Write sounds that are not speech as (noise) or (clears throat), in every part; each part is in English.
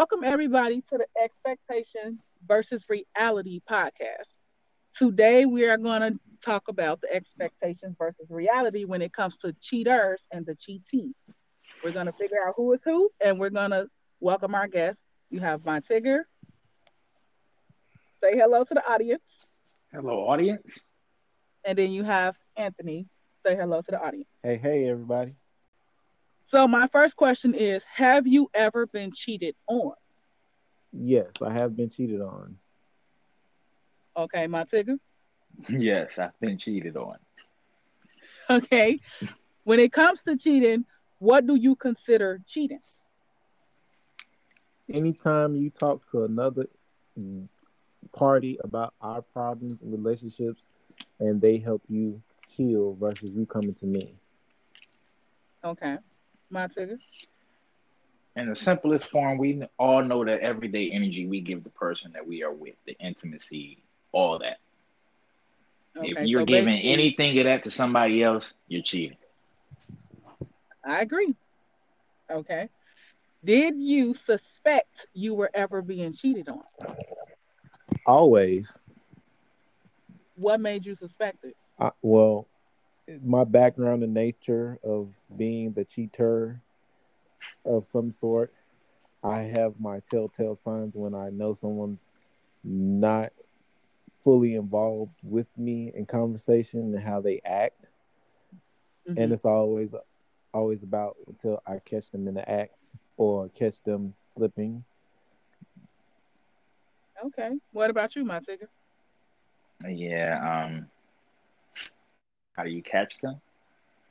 Welcome everybody to the Expectation versus Reality podcast. Today we are going to talk about the expectations versus reality when it comes to cheaters and the cheatee. We're going to figure out who is who, and we're going to welcome our guests. You have Von Tigger. Say hello to the audience. Hello, audience. And then you have Anthony. Say hello to the audience. Hey, hey, everybody. So my first question is: Have you ever been cheated on? Yes, I have been cheated on. Okay, my Tigger. (laughs) Yes, I've been cheated on. (laughs) Okay. When it comes to cheating, what do you consider cheating? Anytime you talk to another mm, party about our problems and relationships and they help you heal versus you coming to me. Okay. My Tigger. In the simplest form, we all know that everyday energy we give the person that we are with, the intimacy, all that. Okay, if you're so giving anything of that to somebody else, you're cheating. I agree. Okay. Did you suspect you were ever being cheated on? Always. What made you suspect it? Uh, well, my background in nature of being the cheater of some sort, I have my telltale signs when I know someone's not fully involved with me in conversation and how they act. Mm-hmm. And it's always always about until I catch them in the act or catch them slipping. Okay. What about you, my figure? Yeah, um how do you catch them?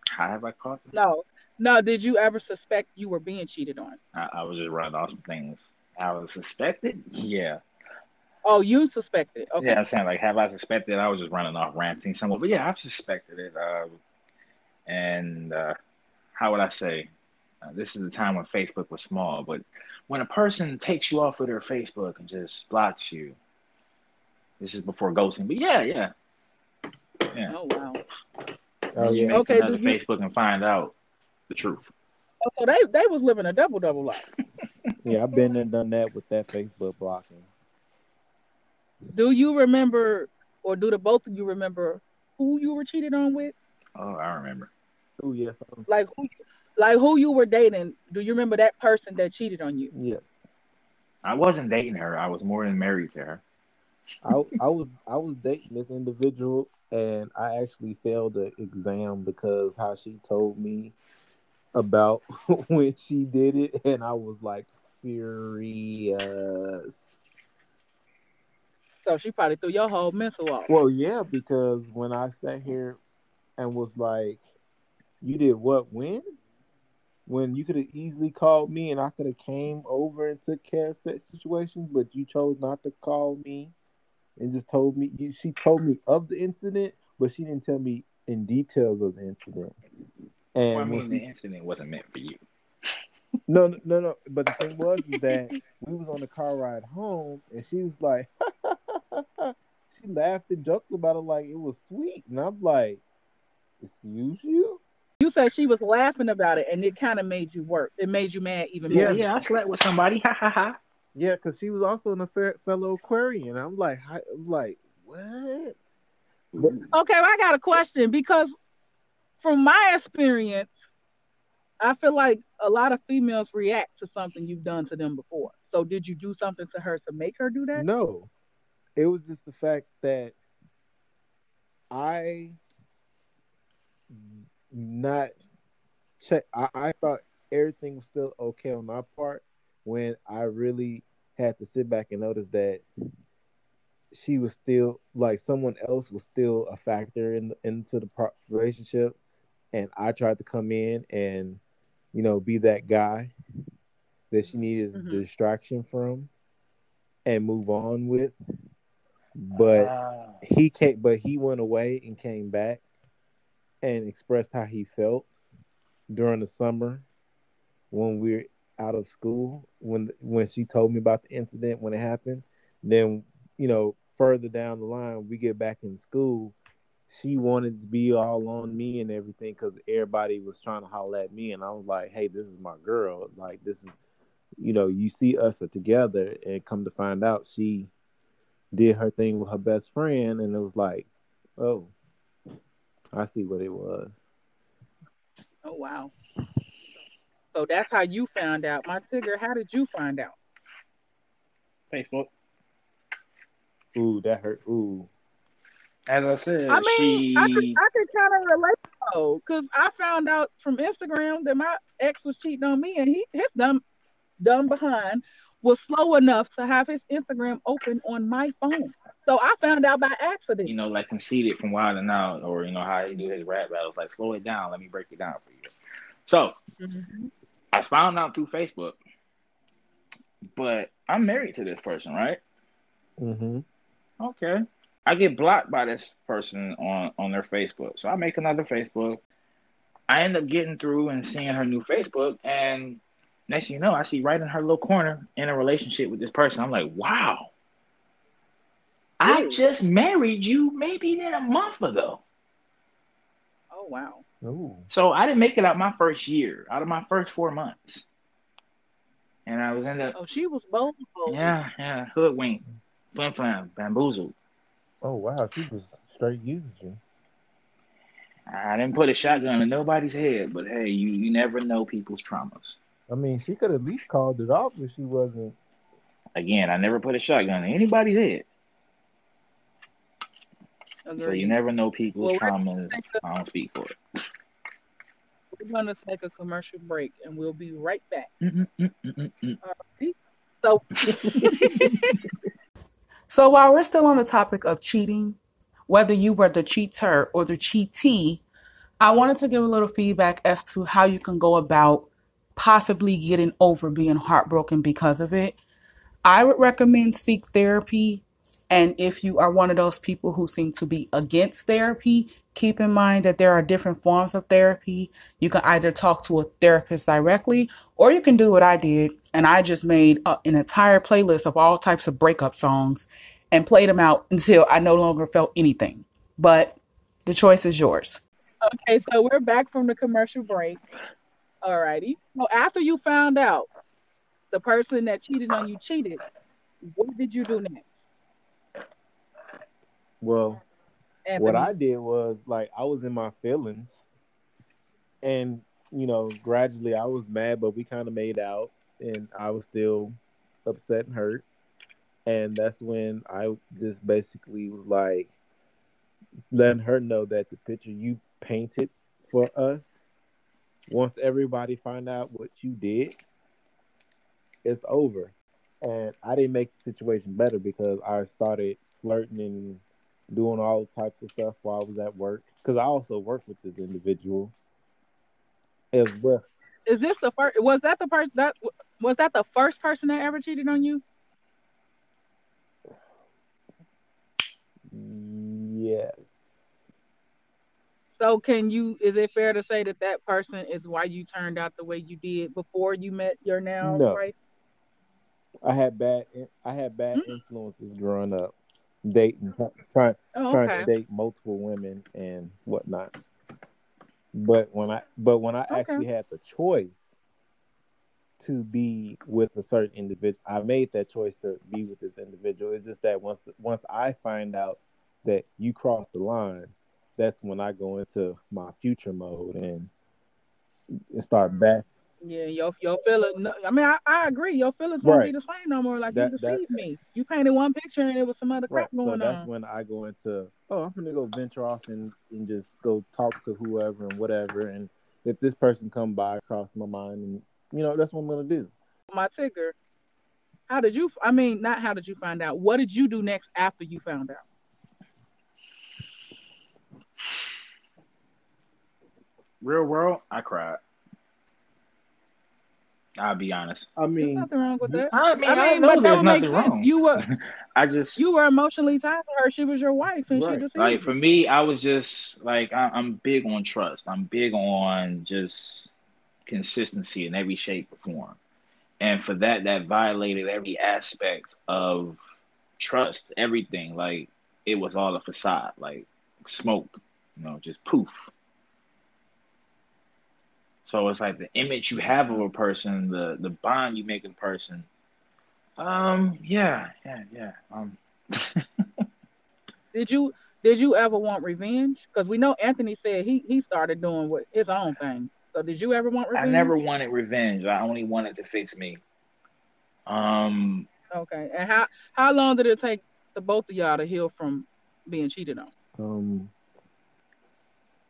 How have I caught them? No. No, did you ever suspect you were being cheated on? I, I was just running off some things. I was suspected? Yeah. Oh, you suspected. Okay. Yeah, I'm saying like, have I suspected? I was just running off ranting somewhere, but yeah, I've suspected it. Uh, and uh, how would I say? Uh, this is the time when Facebook was small, but when a person takes you off of their Facebook and just blocks you, this is before ghosting. But yeah, yeah, yeah. Oh wow. Oh yeah. Okay. Another Facebook and find out the truth. Oh, so they they was living a double double life. (laughs) yeah, I've been and done that with that Facebook blocking. Do you remember, or do the both of you remember who you were cheated on with? Oh, I remember. Oh yes. Like who, like who you were dating? Do you remember that person that cheated on you? Yes. I wasn't dating her. I was more than married to her. I I was I was dating this individual, and I actually failed the exam because how she told me about (laughs) when she did it, and I was like furious. So she probably threw your whole mental off. Well, yeah, because when I sat here and was like, "You did what? When? When you could have easily called me and I could have came over and took care of such situations, but you chose not to call me and just told me. She told me of the incident, but she didn't tell me in details of the incident. And well, I mean, the incident wasn't meant for you. (laughs) No, no, no. But the thing was is that we was on the car ride home, and she was like, (laughs) she laughed and joked about it like it was sweet, and I'm like, excuse you. You said she was laughing about it, and it kind of made you work. It made you mad even more. Yeah, yeah. I slept with somebody. Ha ha ha. Yeah, because she was also a fellow Aquarian. I'm like, I, I'm like, what? Okay, well, I got a question because from my experience, I feel like a lot of females react to something you've done to them before. So did you do something to her to make her do that? No. It was just the fact that I not check I, I thought everything was still okay on my part when I really had to sit back and notice that she was still like someone else was still a factor in into the relationship and I tried to come in and you know, be that guy that she needed mm-hmm. distraction from and move on with. But uh, he came but he went away and came back and expressed how he felt during the summer when we out of school when when she told me about the incident when it happened then you know further down the line we get back in school she wanted to be all on me and everything because everybody was trying to holler at me, and I was like, "Hey, this is my girl. Like, this is you know, you see us together and come to find out she did her thing with her best friend and it was like, oh, I see what it was. Oh wow. So that's how you found out. My Tigger, how did you find out? Facebook. Ooh, that hurt. Ooh. As I said, I mean, she I could, I could kind of relate though, because I found out from Instagram that my ex was cheating on me, and he his dumb dumb behind was slow enough to have his Instagram open on my phone. So I found out by accident. you know, like Conceited from Wild 'N Out, or you know how he do his rap battles. Like, slow it down. Let me break it down for you. So Mhm. I found out through Facebook, but I'm married to this person, right? Mm-hmm. Okay. I get blocked by this person on on their Facebook, so I make another Facebook. I end up getting through and seeing her new Facebook, and next thing you know, I see right in her little corner in a relationship with this person. I'm like, wow. I just married you maybe in a month ago. Oh wow. Ooh. So I didn't make it out my first year, out of my first four months. And I was in the Oh, she was bold. bold. yeah, yeah, hoodwinked, flim flam, bamboozled. Oh wow, she was straight using you. I didn't put a shotgun in nobody's head, but hey, you, you never know people's traumas. I mean, she could at least called it off if she wasn't. Again, I never put a shotgun in anybody's head. So you never know people's Well, we're- traumas. I don't speak for it. We're gonna take a commercial break, and we'll be right back. So, (laughs) So while we're still on the topic of cheating, whether you were the cheater or the cheatee, I wanted to give a little feedback as to how you can go about possibly getting over being heartbroken because of it. I would recommend seek therapy. And if you are one of those people who seem to be against therapy, keep in mind that there are different forms of therapy. You can either talk to a therapist directly, or you can do what I did. And I just made a, an entire playlist of all types of breakup songs and played them out until I no longer felt anything. But the choice is yours. okay, so we're back from the commercial break. Alrighty. So after you found out the person that cheated on you cheated, what did you do next? Well, Anthony? what I did was like I was in my feelings, and you know, gradually I was mad, but we kind of made out, and I was still upset and hurt, and that's when I just basically was like letting her know that the picture you painted for us, once everybody find out what you did, it's over. And I didn't make the situation better because I started flirting and doing all types of stuff while I was at work. Because I also work with this individual as well. Is this the first? Was that the person that was that the first person that ever cheated on you? Yes. So can you? Is it fair to say that that person is why you turned out the way you did before you met your now No. wife? I had bad I had bad Mm. influences growing up, dating trying Oh, trying to date multiple women and whatnot. But when I but when I Okay. actually had the choice to be with a certain individual, I made that choice to be with this individual. It's just that once once I find out that you cross the line, that's when I go into my future mode and, and start back. Yeah, your your feelings. no, I mean, I, I agree. Your feelings won't be the same no more. Like That- you that- deceived me. You painted one picture and it was some other crap Right. crap So going that's on. when I go into, oh, I'm gonna go venture off and, and just go talk to whoever and whatever. And if this person come by across my mind, and you know, that's what I'm gonna do. My Tigger, how did you? I mean, not how did you find out? What did you do next after you found out? Real world, I cried. I'll be honest. I There's mean, nothing wrong with that. I mean, I I, mean, know but that would make sense. wrong. You were (laughs) I just you were emotionally tied to her. She was your wife, and she just like for me, I was just like I, I'm big on trust. I'm big on just consistency in every shape or form, and for that, that violated every aspect of trust. Everything like it was all a facade, like smoke, you know, just poof. So it's like the image you have of a person, the the bond you make with a person. Um, yeah, yeah, yeah. Um, (laughs) Did you did you ever want revenge? Because we know Anthony said he he started doing what his own thing. So did you ever want revenge? I never wanted revenge. I only wanted to fix me. Um, Okay. And how how long did it take the both of y'all to heal from being cheated on? Um,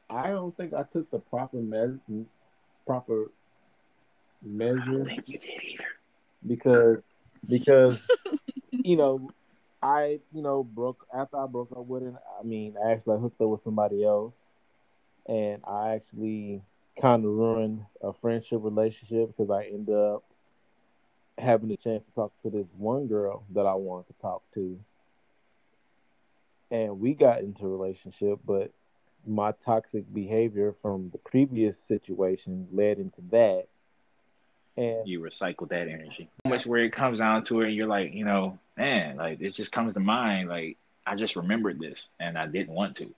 I don't think I took the proper measure, proper measure. I think you did either. because because you know I you know broke after I broke up with it. I mean, I actually hooked up with somebody else, and I actually kind of ruined a friendship relationship because I ended up having the chance to talk to this one girl that I wanted to talk to, and we got into a relationship, but my toxic behavior from the previous situation led into that. And You recycle that energy. Moments where it comes down to it, and you're like, you know, man, like it just comes to mind. Like I just remembered this, and I didn't want to.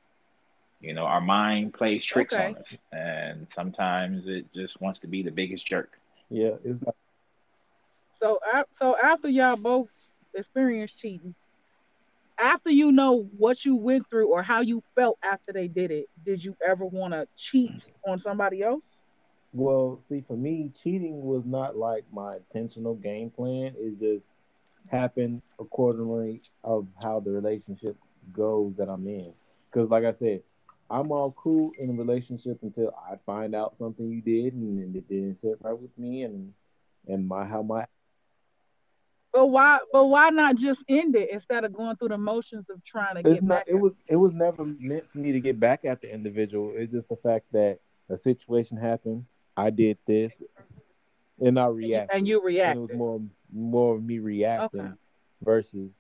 You know, our mind plays tricks Okay. on us, and sometimes it just wants to be the biggest jerk. yeah, it's not, So so after y'all both experienced cheating, after you know what you went through or how you felt after they did it, did you ever want to cheat on somebody else? Well, see, for me, cheating was not like my intentional game plan. It just happened accordingly of how the relationship goes that I'm in. Because, like I said, I'm all cool in a relationship until I find out something you did and it didn't sit right with me and and my how my But why but why not just end it instead of going through the motions of trying to it's get not back? it was it was never meant for me to get back at the individual. It's just the fact that a situation happened. I did this, and I and you, reacted. and you and it was more more of me reacting Okay. versus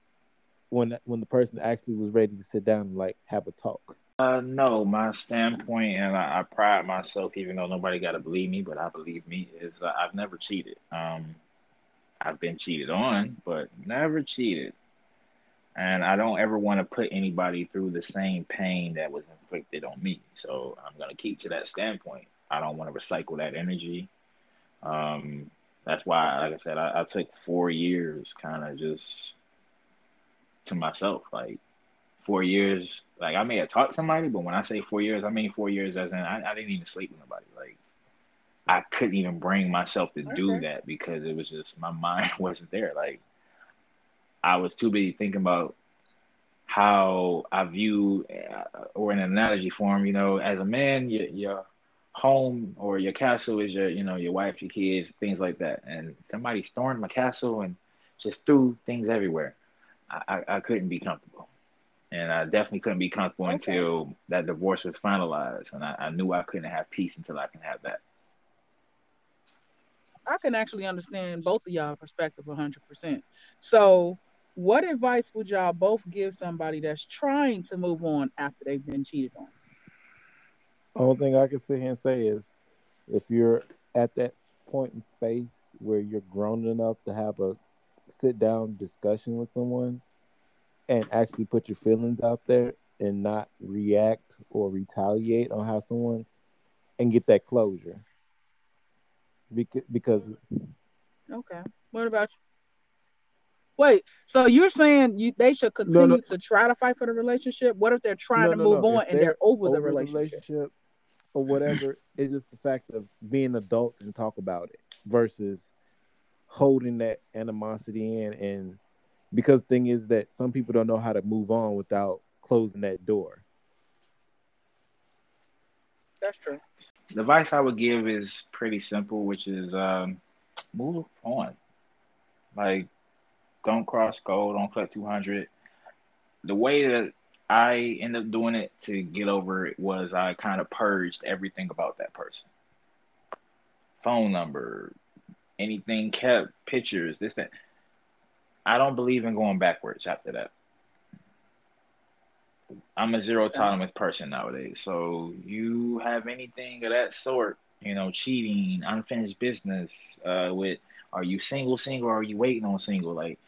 when when the person actually was ready to sit down and like have a talk. Uh, no, my standpoint, and I, I pride myself, even though nobody got to believe me, but I believe me, is uh, I've never cheated. Um, I've been cheated on, but never cheated. And I don't ever want to put anybody through the same pain that was inflicted on me. So I'm going to keep to that standpoint. I don't want to recycle that energy. Um, that's why, like I said, I, I took four years kind of just to myself. Like, four years, like I may have to somebody, but when I say four years, I mean four years as in I, I didn't even sleep with nobody. Like, I couldn't even bring myself to do Okay. that because it was just my mind (laughs) wasn't there. Like, I was too busy thinking about how I view, uh, or in an analogy form, you know, as a man, your, your home or your castle is your, you know, your wife, your kids, things like that. And somebody stormed my castle and just threw things everywhere. I, I, I couldn't be comfortable. And I definitely couldn't be comfortable Okay. until that divorce was finalized. And I, I knew I couldn't have peace until I can have that. I can actually understand both of y'all perspective 100%. So, what advice would y'all both give somebody that's trying to move on after they've been cheated on? The only thing I can sit here and say is, if you're at that point in space where you're grown enough to have a sit down discussion with someone and actually put your feelings out there and not react or retaliate on how someone and get that closure. Because, Okay. What about you? Wait, so you're saying you they should continue no. to try to fight for the relationship? What if they're trying No, to move no. on If and they're they're over, the over relationship? or whatever, (clears throat) it's just the fact of being adults and talk about it versus holding that animosity in. And because the thing is that some people don't know how to move on without closing that door. That's true. The advice I would give is pretty simple, which is um, move on. Like, don't cross goal, don't cut 200. The way that I ended up doing it to get over it was I kind of purged everything about that person. Phone number, anything kept, pictures, this, that. I don't believe in going backwards after that. I'm a zero tolerance person nowadays. So you have anything of that sort, you know, cheating, unfinished business, uh, with are you single, single, or are you waiting on single? Like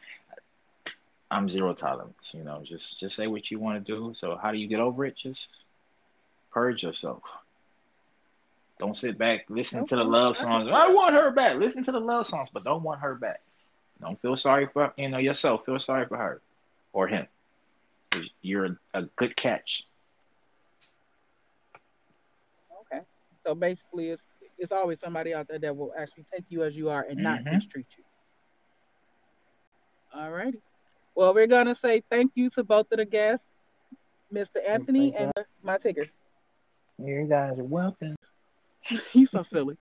I'm zero tolerance, you know, just just say what you want to do. So how do you get over it? Just purge yourself. Don't sit back, listen Okay, to the love songs. I want her back. Listen to the love songs, but don't want her back. Don't feel sorry for you know yourself. Feel sorry for her or him. 'Cause You're a, a good catch. Okay. So basically, it's it's always somebody out there that will actually take you as you are and not Mhm. mistreat you. All righty. Well, we're gonna say thank you to both of the guests, Mr. Anthony and my Tigger. You guys are welcome. (laughs) He's so silly.